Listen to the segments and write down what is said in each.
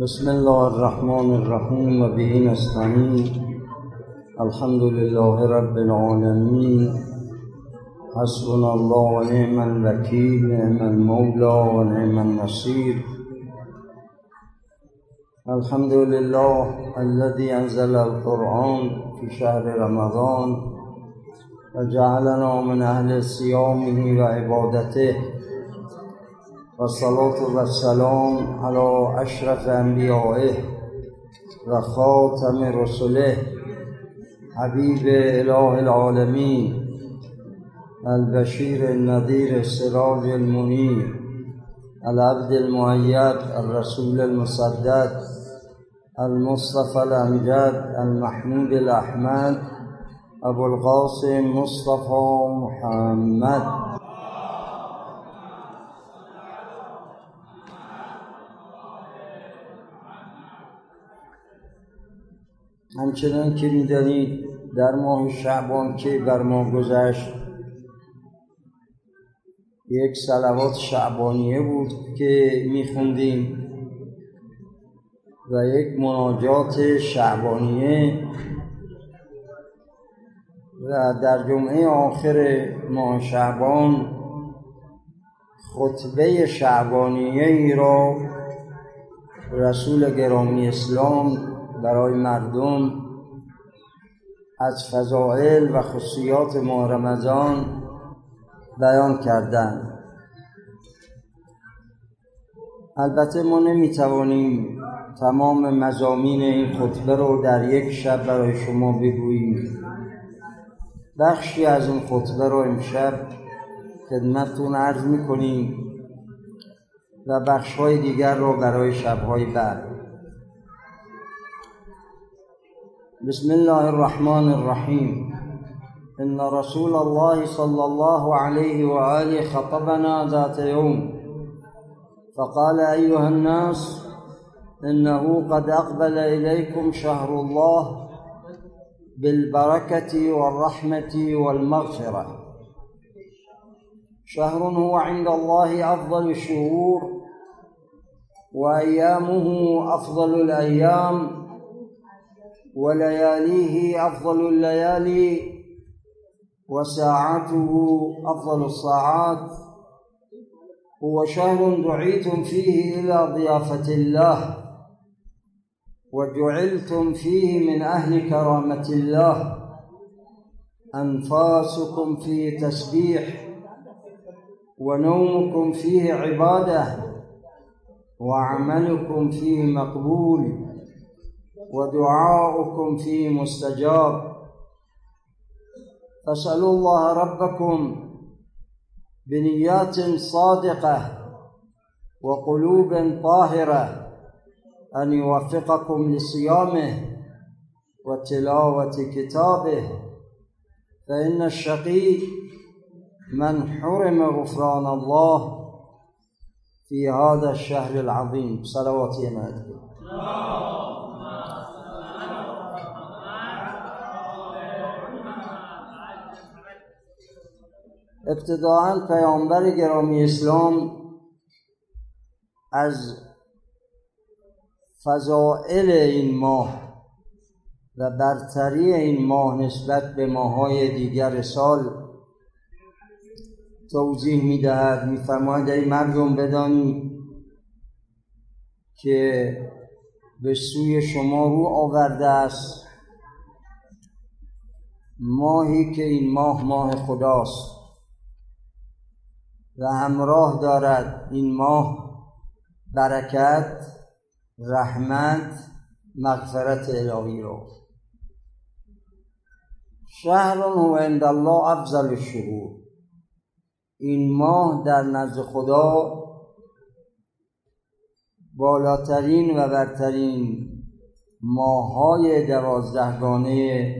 بسم الله الرحمن الرحيم وبه نستعين الحمد لله رب العالمين حسبنا الله ونعم الوكيل نعم, نعم المولى ونعم النصير الحمد لله الذي أنزل القرآن في شهر رمضان وجعلنا من أهل صيامه وعبادته والصلاة والسلام على أشرف أنبيائه وخاتم رسله حبيب إله العالمين البشير النذير السراج المنير العبد المؤيد الرسول المصدق المصطفى الأمجد المحمود الأحمد أبو القاسم مصطفى محمد. همچنان که می‌دانید در ماه شعبان که بر ما گذشت یک سلوات شعبانیه بود که میخوندیم و یک مناجات شعبانیه. و در جمعه آخر ماه شعبان خطبه شعبانیه ای را رسول گرامی اسلام برای مردم از فضائل و خصوصیات ماه رمضان بیان کردند البته ما نمی‌توانیم تمام مزامین این خطبه رو در یک شب برای شما بگوییم. بخشی از این خطبه رو امشب خدمتتون عرض می‌کنیم و بخشهای دیگر رو برای شبهای بعد. بسم الله الرحمن الرحيم. إن رسول الله صلى الله عليه وآله خطبنا ذات يوم. فقال أيها الناس إنه قد أقبل إليكم شهر الله بالبركة والرحمة والمغفرة. شهر هو عند الله أفضل الشهور وأيامه أفضل الأيام. ولياليه أفضل الليالي وساعته أفضل الساعات. هو شهر دعيتم فيه إلى ضيافة الله وجعلتم فيه من أهل كرامة الله. أنفاسكم فيه تسبيح ونومكم فيه عبادة وعملكم فيه مقبول. ودعاؤكم فيه مستجاب. فاسألوا الله ربكم بنيات صادقة وقلوب طاهرة أن يوفقكم لصيامه وتلاوة كتابه. فإن الشقي من حرم غفران الله في هذا الشهر العظيم. صلوات ينادي ابتداعا پیامبر گرامی اسلام از فضائل این ماه و برتری این ماه نسبت به ماهای دیگر سال توضیح می‌دهد میفرماید ای مردم بدانید که به سوی شما رو آورده است ماهی که این ماه ماه خداست. و همراه دارد این ماه برکت رحمت مغفرت الهی رو شهر و عند الله افضل الشهور. این ماه در نزد خدا بالاترین و برترین ماهای دوازدهگانه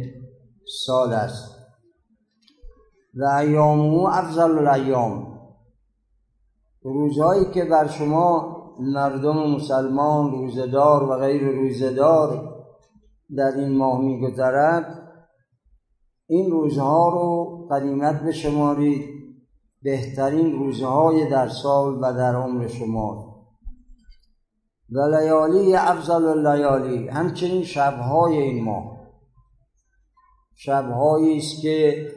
سال است. و ایامو افضل الایام. روزهایی که بر شما مردم مسلمان روزدار و غیر روزدار در این ماه میگذرد این روزها رو قدیمت بشمارید. بهترین روزهای در سال و در عمر شما و لیالی افضل لیالی همچنین شبهای این ماه. شبهایی است که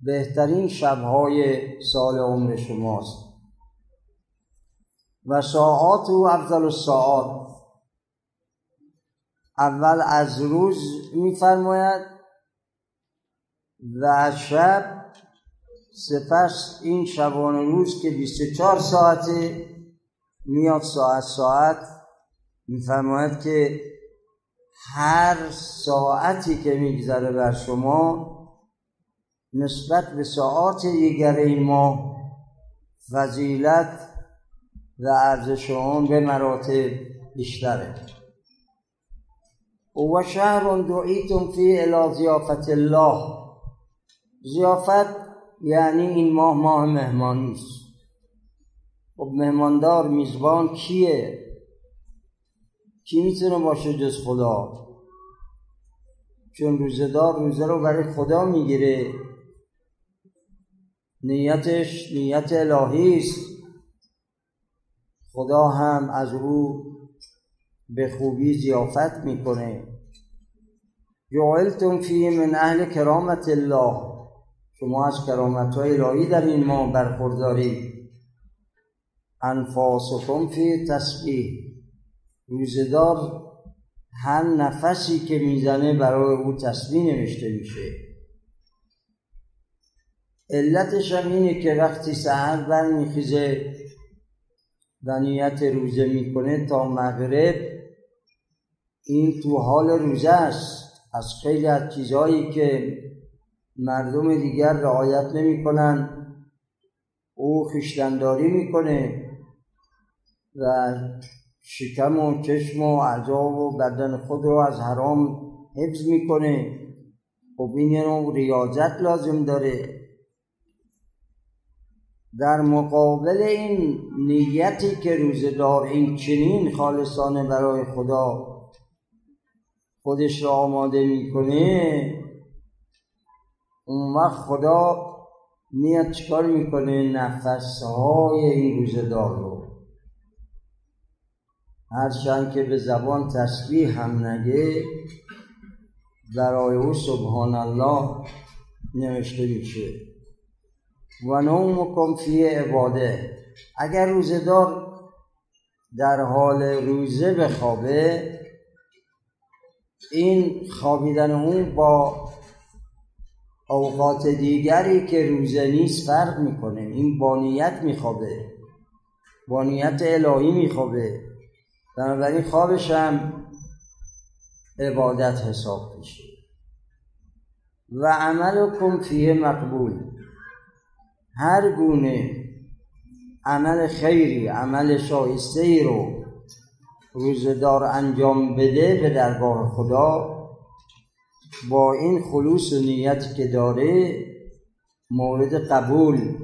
بهترین شبهای سال عمر شماست. و ساعات و افضل الساعات. اول از روز میفرماید و شب سپس این شبان روز که 24 ساعته میاد ساعت ساعت میفرماید که هر ساعتی که میگذره بر شما نسبت به ساعات دیگر ماه فضیلت و ارزش آن به مراتب بیشتره. و شهر دعیتم فی الی ضیافت الله. ضیافت یعنی این ماه ماه مهمانی است. خب مهماندار میزبان کیه؟ کی می‌تونه باشه جز خدا؟ چون روزدار روزه رو برای خدا می‌گیره. نیتش نیت الهی است. خدا هم از او به خوبی زیافت می‌کنه. جعلتم فی من اهل کرامت الله. شما از کرامت های الهی در این ما برخوردارید انفاسکم فی تسبیح. روزدار هر نفسی که می‌زنه برای او تسبیح نوشته میشه. علتش هم اینه که وقتی سهر برمیخیزه و نیت روزه می‌کنه تا مغرب. این تو حال روزه است. از خیلی از چیزهایی که مردم دیگر رعایت نمی‌کنن او خیشتنداری می‌کنه و شکم و چشم و اعضا و بدن خود رو از حرام حفظ می‌کنه. خب این رو ریاضت لازم داره. در مقابل این نیتی که روزدار این چنین خالصانه برای خدا خودش را آماده می‌کنه اون وقت خدا میاد چکار می‌کنه؟ نفسهای این روزدار رو. هرچند که به زبان تسبیح هم نگه برای او سبحان الله نوشته میشه. و نومکم فی عباده. اگر روزدار در حال روزه بخوابه این خوابیدن اون با اوقات دیگری که روزه نیست فرق می‌کنه. این با نیت میخوابه. با نیت الهی میخوابه. بنابراین خوابش هم عبادت حساب میشه. و عمل فیه مقبول. هر گونه عمل خیری عمل شایسته ای رو روزدار انجام بده به درگاه خدا با این خلوص و نیتی که داره مورد قبول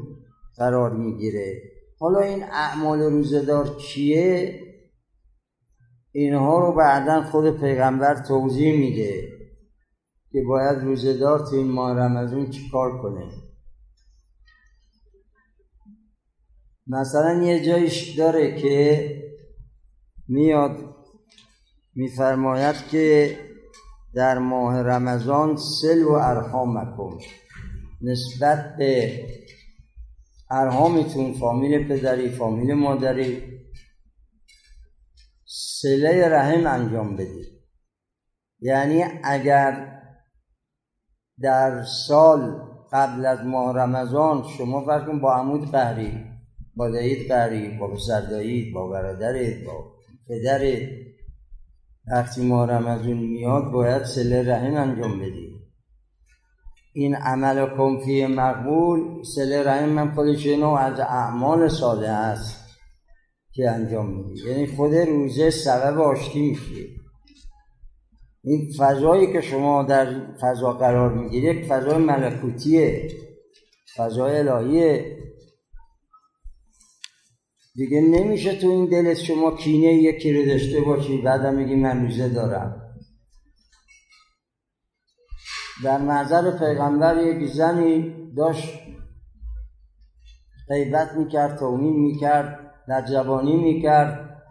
قرار می‌گیره. حالا این اعمال روزدار چیه؟ اینها رو بعدا خود پیغمبر توضیح میده که باید روزدار تو این ماه رمضان چیکار کنه. مثلا یه جایش داره که میاد میفرماید که در ماه رمضان سل و ارحام مکن نسبت به ارحامتون فامیل پدری فامیل مادری سله رحم انجام بدید. یعنی اگر در سال قبل از ماه رمضان شما فرض با عمود قهری با دایید قهری با پسر با برادرت با پدرت. وقتی ماه رمضان میاد باید سله رحم انجام بدید این عمل کنفی مقبول سله رحم من خودش از اعمال ساده است که انجام میدی یعنی خود روزه سبب آشتی میشه. این فضایی که شما در فضا قرار می‌گیری یک فضای ملکوتیه فضای الهیه. دیگه نمیشه تو این دلت شما کینه یکی رو داشته باشی بعدم میگی من روزه دارم. در نظر پیغمبر یک زنی داشت غیبت می‌کرد توهین می‌کرد در جوانی می‌کرد.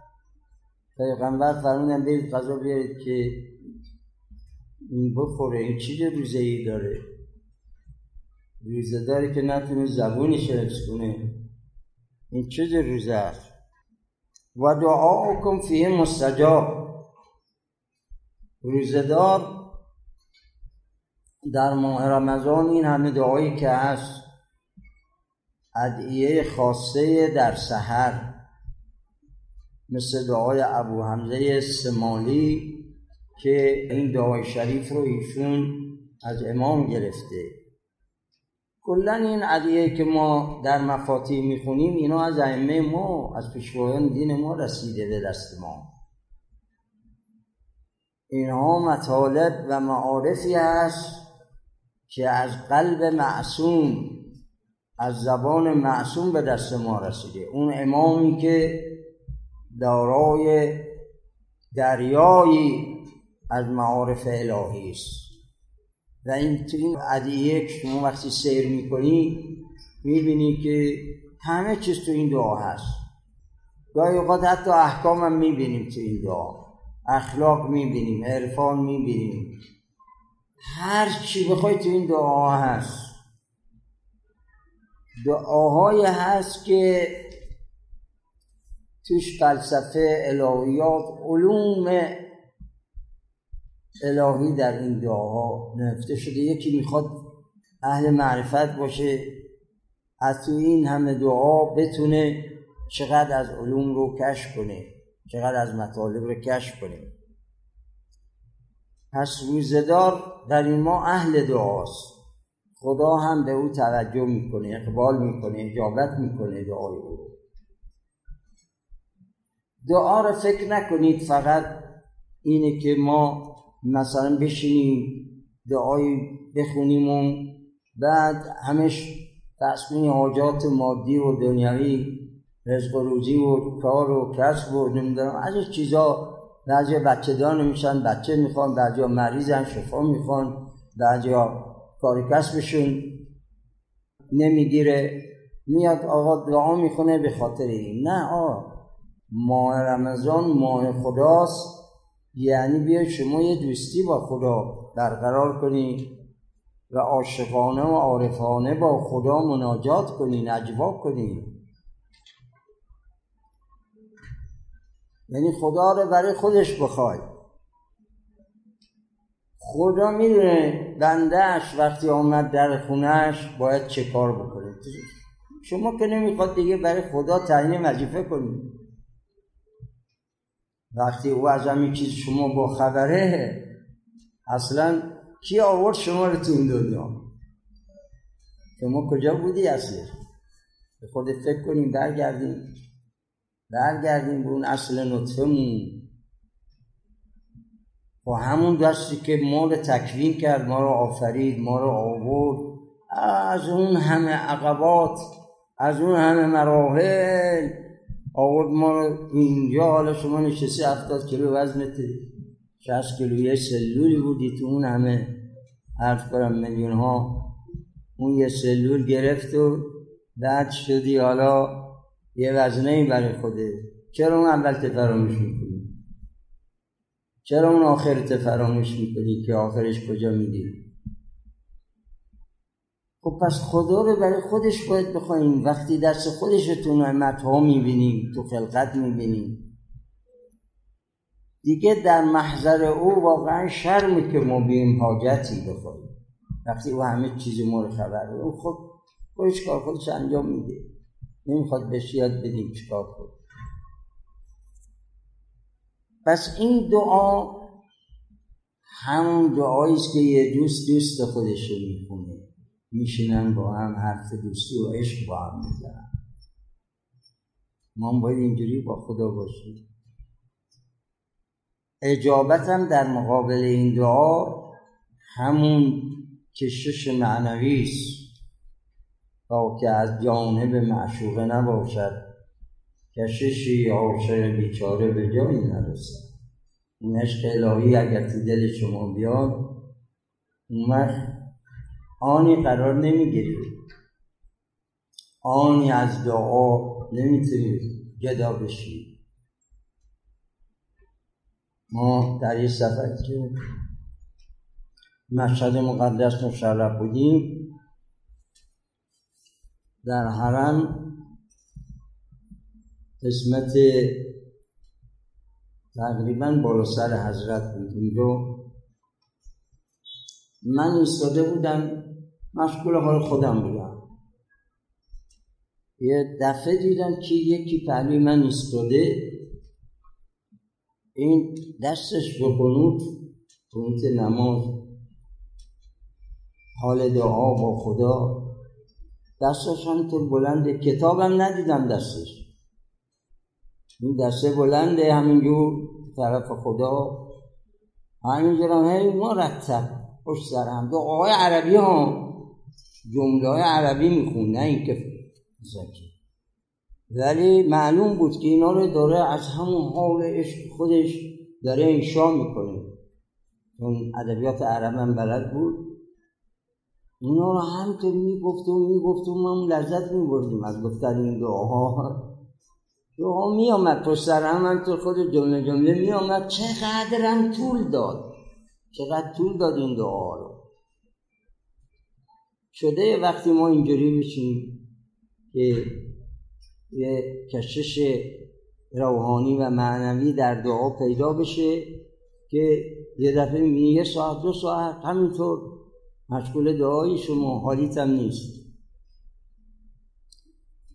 پیغمبر فرمودن برید غذا بیارید که این بخوره این چی روزه ای داره؟ روزه داره که نتونه زبونی حفظ کنه. این چه روزه است؟ و دعاکم فیه مستجاب. روزدار در ماه رمضان این همه دعایی که هست ادعیه خاصه در سحر مثل دعای ابو حمزه سمالی که این دعای شریف رو ایشون از امام گرفته. کلا این ادعیه که ما در مفاتی می‌خونیم اینا از ائمه ما از پیشوایان دین ما رسیده به دست ما. اینها مطالب و معارفی است که از قلب معصوم از زبان معصوم به دست ما رسیده. اون امامی که دارای دریایی از معارف الهی است. و این تو این عدیه که شما وقتی سیر می‌کنی می‌بینی که همه چیز تو این دعا هست. گاهی اوقات حتی احکام هم می‌بینیم تو این دعا. اخلاق می‌بینیم عرفان می‌بینیم. هر چی بخوای تو این دعا هست. دعاهای هست که توش فلسفه الهیات علوم الهی در این دعاها نفته شده. یکی می‌خواد اهل معرفت باشه از تو این همه دعا بتونه چقدر از علوم رو کشف کنه چقدر از مطالب رو کشف کنه. پس روزدار در این ما اهل دعاست. خدا هم به او توجه می‌کنه اقبال می‌کنه اجابت می‌کنه دعای او دعا رو فکر نکنید فقط اینه که ما مثلا بشینیم دعایی بخونیم و بعد همش تصمیم حاجات مادی و دنیوی رزق و روزی و کار و کسب و نمی‌دونم از چیزا بعضی بچه دار میشن بچه می‌خوان بعضی مریضن شفا می‌خوان بعضی کار کسبشون نمی‌گیره. میاد آقا دعا می‌خونه به خاطر این. نه آه ماه رمضان ماه خداست. یعنی بیا شما یه دوستی با خدا برقرار کنی و عاشقانه و عارفانه با خدا مناجات کنی نجوا کنی یعنی خدا رو برای خودش بخوای. خدا می‌دونه بندهش وقتی آمد در خونهش باید چه کار بکنه. شما که نمی‌خواد دیگه برای خدا تعیین وظیفه کنید. وقتی او از همین چیز شما با خبره اصلا کی آورد شما رو تو این دنیا؟ شما کجا بودی اصلا به خود فکر کنیم برگردیم. برگردیم به اون اصل نطفمون با همون دستی که ما رو تکوین کرد ما رو آفرید ما رو آورد. از اون همه عقبات از اون همه مراحل آورد ما رو اینجا حالا شما نشستی هفتاد کیلو وزنت شست کیلو یه سلولی بودی تو اون همه حرف کنم میلیون ها اون یه سلول گرفت و بعد شدی حالا یه وزنه برای خوده چرا اون اول فراموش می‌کنی؟ چرا اون آخرت فراموش می‌کنی که آخرش کجا می‌گیری خب پس خدا رو برای خودش باید بخوایم. وقتی دست خودش تو نعمت ها می‌بینیم تو خلقت می‌بینیم. دیگه در محضر او واقعا شرمی که ما بیم حاجتی بخوایم وقتی او همه چیز ما رو خبر او خب خودش کار خودش انجام میده. نمی‌خواد بهش یاد بدیم چیکار کنیم پس این دعا همون دعایی است که یه دوست دوست خودش رو می‌خونه. میشینن با هم حرف دوستی و عشق با هم می‌زنن. ما باید اینجوری با خدا باشیم. اجابتم در مقابل این دعا همون کشش معنوی است. تا که از جانب معشوقه نباشد کششی عاشق بیچاره به جایی نرسد. این عشق الهی اگر تو دل شما بیاد اون آنی قرار نمی‌گیری آنی از دعا نمی‌تونی جدا بشی ما در این سفر که مشهد مقدس مشرف بودیم در حرم قسمت تقریبا بالا سر حضرت بود اونجا من ایستاده بودم مشغول حال خودم بودم یه دفعه دیدم که یکی پهلوی من ایستاده. این دستش به قنوت قنوت نماز. حال دعا با خدا. دستش همینطور بلنده کتابم ندیدم دستش. این دسته بلنده همینجور طرف خدا. همینجور هم هی مرتب پشت سر دعای عربی ها. جمله عربی میخون نه اینکه زکی. ولی معلوم بود که اینا رو داره از همون حال عشق خودش داره انشا می‌کنه. چون ادبیات عرب هم بلد بود. اینا رو همطور می‌گفت و می‌گفت و ما لذت میبردیم از گفتن این دعاها. دعا میامد پشت سر هم تو خود جمله جمله میامد چقدرم طول داد. چقدر طول داد این دعا رو. شده وقتی ما اینجوری میشیم که یه کشش روحانی و معنوی در دعا پیدا بشه که یه دفعه می‌بینی یه ساعت دو ساعت همینطور مشغول دعایی شما حالیت هم نیست.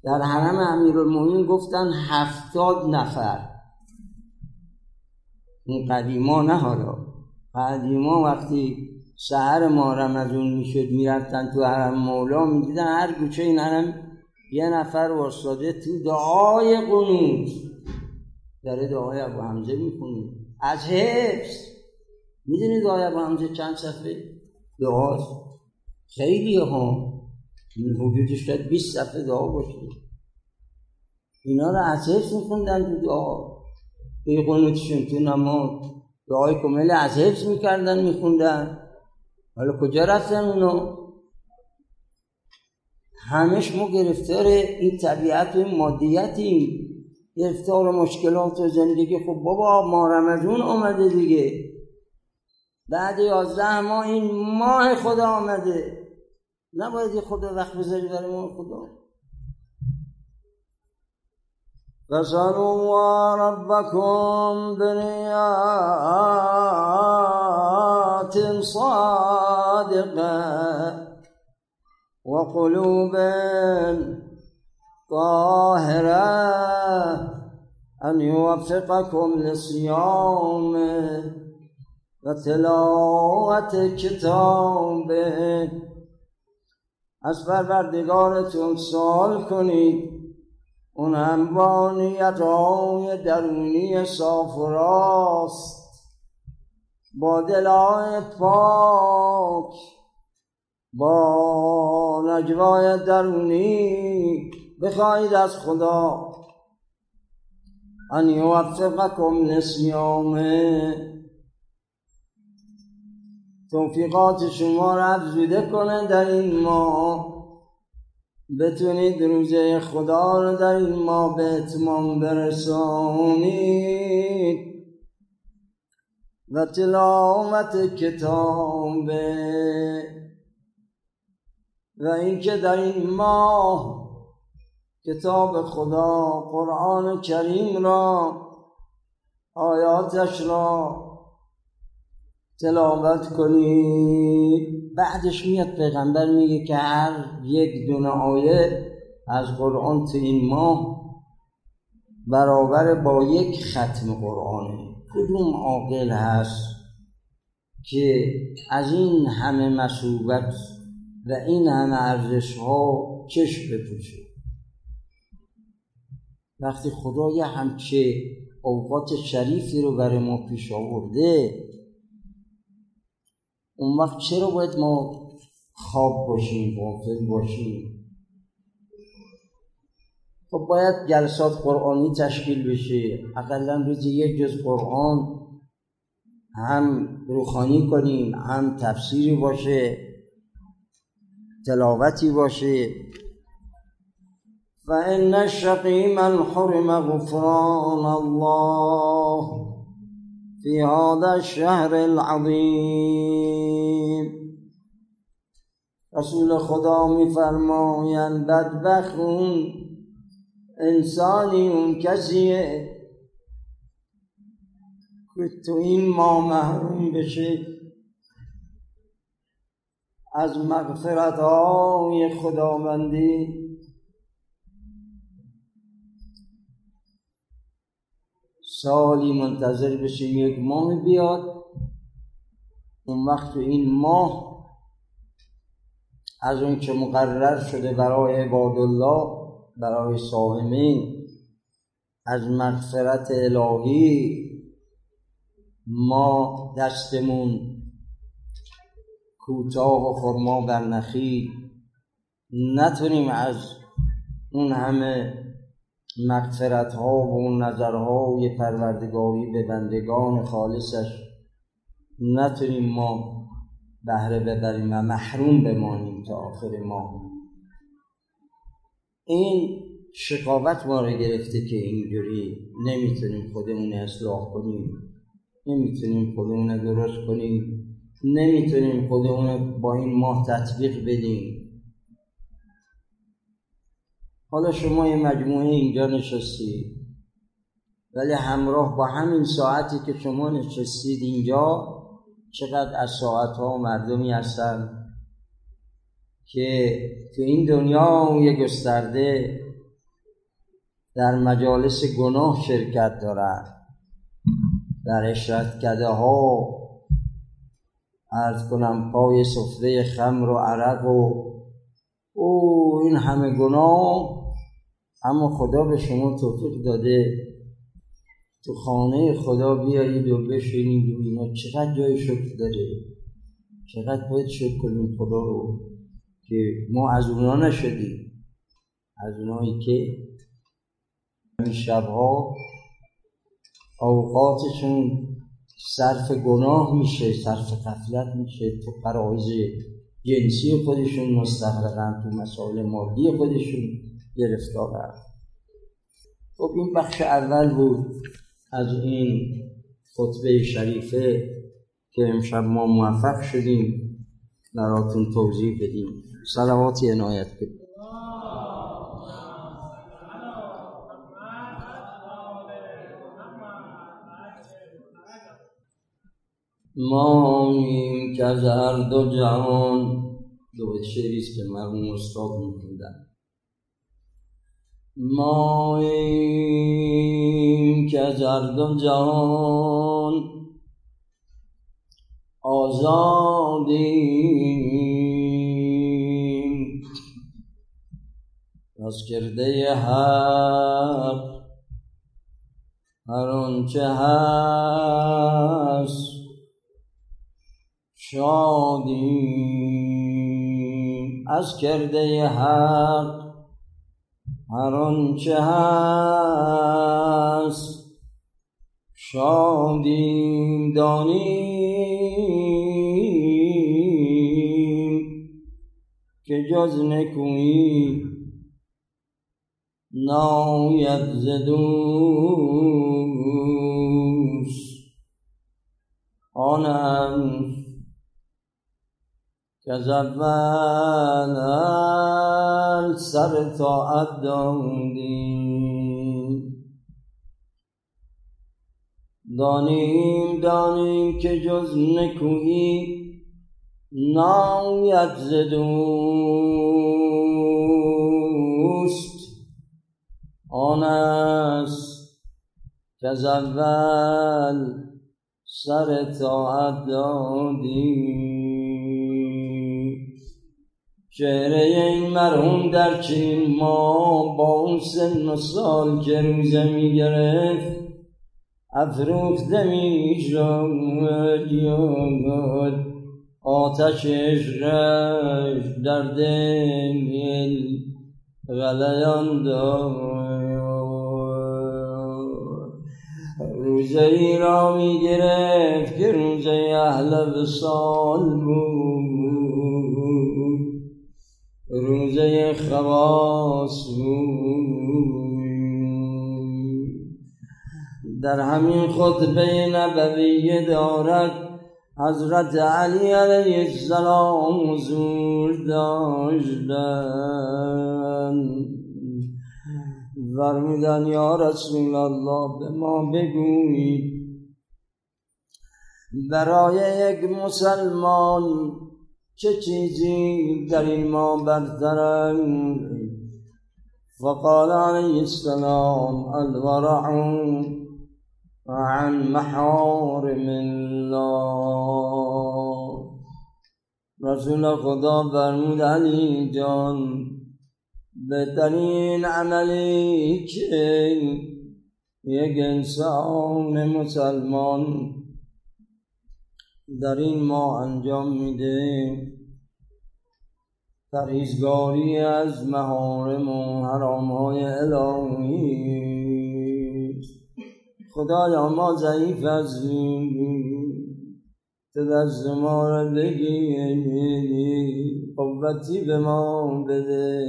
در حرم امیرالمومنین گفتن هفتاد نفر. این قدیما نه حالا. قدیما وقتی سهر ما رمزون می‌شد می‌رفتن تو حرم مولا می‌دیدن هر گوچه این حرم یه نفر واسطه تو دعای قنوت. داره دعای ابو حمزه می‌کنه از حفظ. می‌دونی دعای ابو حمزه چند صفحه؟ دعاست. خیلی ها. حدودش شاید 20 صفحه دعا باشه. اینا رو از حفظ میخوندن تو دعا. به قنوتشون تو نماز. دعای کمل از حفظ می‌کردن میخوندن. حالا کجا رفتن اونو همش ما گرفتار این طبیعت و این مادیتیم. گرفتار مشکلات و زندگی. خب بابا ما رمضون آمده دیگه. بعد یازده ماه این ماه خدا آمده. نباید خدا وقت بذاری برای ما خدا. فسألوا ربكم بنيات صادقة وقلوب طاهرة أن يوفقكم لصيام وتلاوة کتابه از پروردگارتون سوال کنید. اون هم با نیتهای درونی صاف و راست. با دلای پاک با نجوای درونی بخواهید از خدا. ان یوفقکم لسیامه توفیقات شما را افزوده کنه در این ماه. بتونید روزه خدا رو در این ماه به اتمام برسانید و تلاوت کتابه. و اینکه در این ماه کتاب خدا قرآن کریم را آیاتش را تلاوت کنید بعدش میاد پیغمبر میگه که هر یک دونه آیه از قرآن تو این ماه برابر با یک ختم قرآنه. کدوم عاقل هست که از این همه مسوبت و این همه ارزش ها چشم بپوشه؟ وقتی خدا یه همچه اوقات شریفی رو برای ما پیش آورده اون وقت چرا باید ما خواب باشیم غافل باشیم؟ خب باید جلسات قرآنی تشکیل بشه. اقلا روزی یک جز قرآن هم روخانی کنیم هم تفسیری باشه تلاوتی باشه. فإن الشقي من حرم غفران الله في هذا الشهر العظیم رسول خدا میفرمایند بدبخت اون انسانی اون کسیه که تو این ما محروم بشه از مغفرت های خداوندی سالی منتظر بشه یک ماه بیاد. اون وقت این ماه از اون که مقرر شده برای عباد الله برای صائمین از مغفرت الهی ما دستمون کوتاه و خرما بر نخیل نتونیم از اون همه مغفرت ها و اون نظرهای پروردگاری به بندگان خالصش نتونیم ما بهره ببریم و محروم بمانیم تا آخر ماه. این شقاوت ما رو گرفته که اینجوری نمی‌تونیم خودمون اصلاح کنیم نمی‌تونیم خودمون درست کنیم نمی‌تونیم خودمون با این ماه تطبیق بدیم. حالا شما یه مجموعه اینجا نشستید ولی همراه با همین ساعتی که شما نشستید اینجا چقدر از ساعت ها مردمی هستن که تو این دنیا یه گسترده در مجالس گناه شرکت دارن. در اشرت کده ها ارز کنم پای سفره خمر و عرق و او این همه گناه اما خدا به شما توفیق داده. تو خانه خدا بیایید و بشینید و اینا. چقدر جای شکر داره. چقدر باید شکر کنیم خدا رو که ما از اونا نشدیم. از اونایی که این شبها اوقاتشون صرف گناه میشه صرف قفلت میشه تو قرائز جنسی خودشون مستقرقن تو مسائل مادی خودشون گرفتارن خب این بخش اول بود از این خطبه شریفه که امشب ما موفق شدیم براتون توضیح بدیم. صلواتی عنایت بدیم ماییم که از هر دو جهان دو شعریست که مرموم استاد میخوندن. ماییم که از هر دو جهان آزادیم. از کرده حق هر آنچه هست شادیم. از کرده حق هر آنچه هست شادیم دانیم که جز نکویی ناید زدوست آنم که از اول سر طاعت دادیم دانیم دانیم که جز نکویی ناید ز دوست. آن است که از اول سر طاعت دادیم چهره این مرحوم در چنین ما با اون سن و سال که روزه می گرفت افروخته می شد آتش عشقش در دل غلیان روزه ای را می گرفت که روزه اهل وصال بود. روزه بود در همین خطبه نبوی دارد حضرت علی علیه السلام حضور داشتن فرمودن یا رسول الله به ما بگویید برای یک مسلمان چه چیزی در این ما برترند فقال علیه السلام الورع عن محارم الله. رسول خدا فرمود علی جان بهترین عملی که یک انسان مسلمان در این ما انجام میده پرهیزگاری از محارم و حرام های الهی. خدایا ما ضعیف هستیم تو دست ما را بگیری قوتی به ما بده.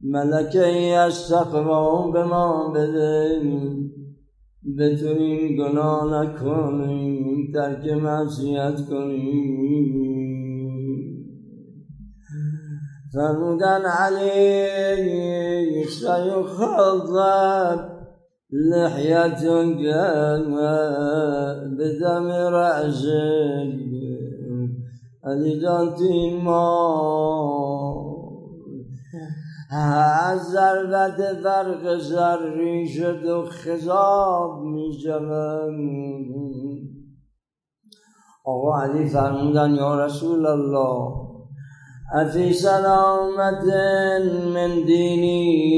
ملکه ای از تقوا به ما بده. بتونیم گناه نکنیم ترک معصیت کنیم. فرمودن علی سیخضب لحيتك بدم رأسك الیجانتی ما از ضربت فرق ذری شد و خضاب می آقا علی فرمودن یا رسول الله افی سلامت من دینی.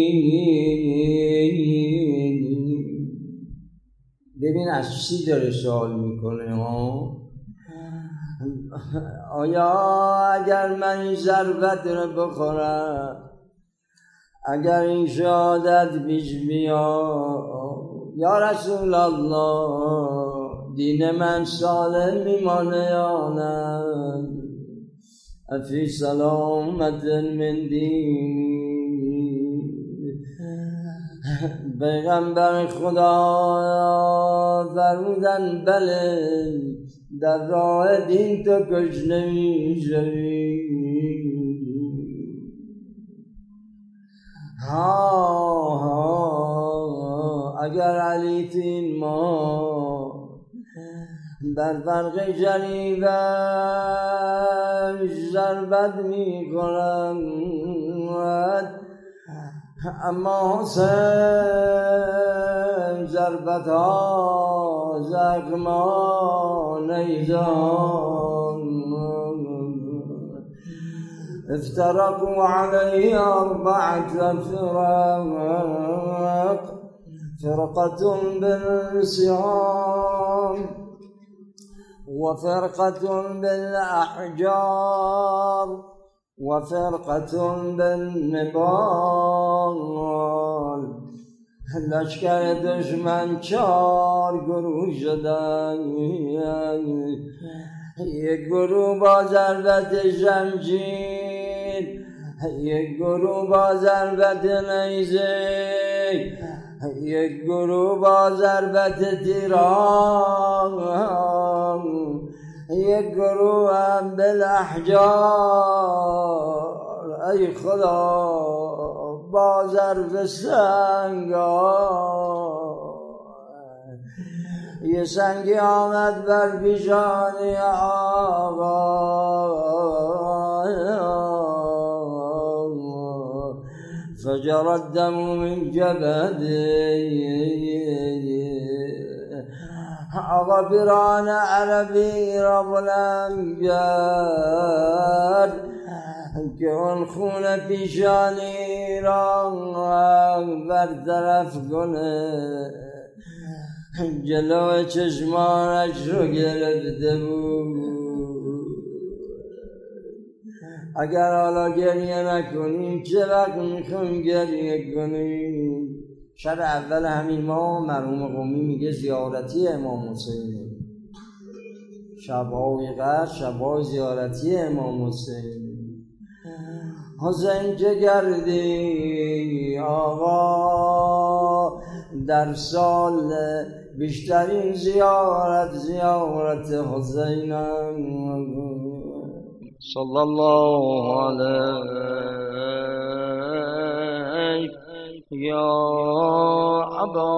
ببین از چی داره سوال می‌کنه ها؟ آیا اگر من این ضربت رو بخورم اگر این شهادت بیش بیا یا رسول الله دین من سالم میمانه یا نه؟ افی سلامت من دینی. پیغمبر خدا فرمودن بله در راه دین تو کش نمی ها ها اگر علی تین ما در فرق جریبش ضربت می کنم اما حسین ضربت ها زخما نیزان. افترقوا عليه أربعة فرق. فرقة بالصيام وفرقة بالأحجار وفرقة بالنبال لشکر دشمن چار گروه شدن یک گروه با ضربت زنجیر یک گروه با ضربت نیزه یک گروه با ضربت تیران یک گروه هم بالاحجار۔ ای خدا با ظرف سنگا یه سنگی آمد بر پیشانی آقا فجرى الدم من جبهته. غفران على بير ظلام جاد كون خون في شاني رغبر بردرف قنه جلوة شجمان أشرق الدبور اگر حالا گریه نکنیم چه وقت می‌خوام گریه کنیم؟ شب اول همین ما مرحوم قومی میگه زیارتی امام حسین. شبهای قدر شبهای زیارتی امام حسین. حسین چه گردی آقا در سال بیشترین زیارت زیارت حسینم. صلی الله علیه یا عبا